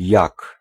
як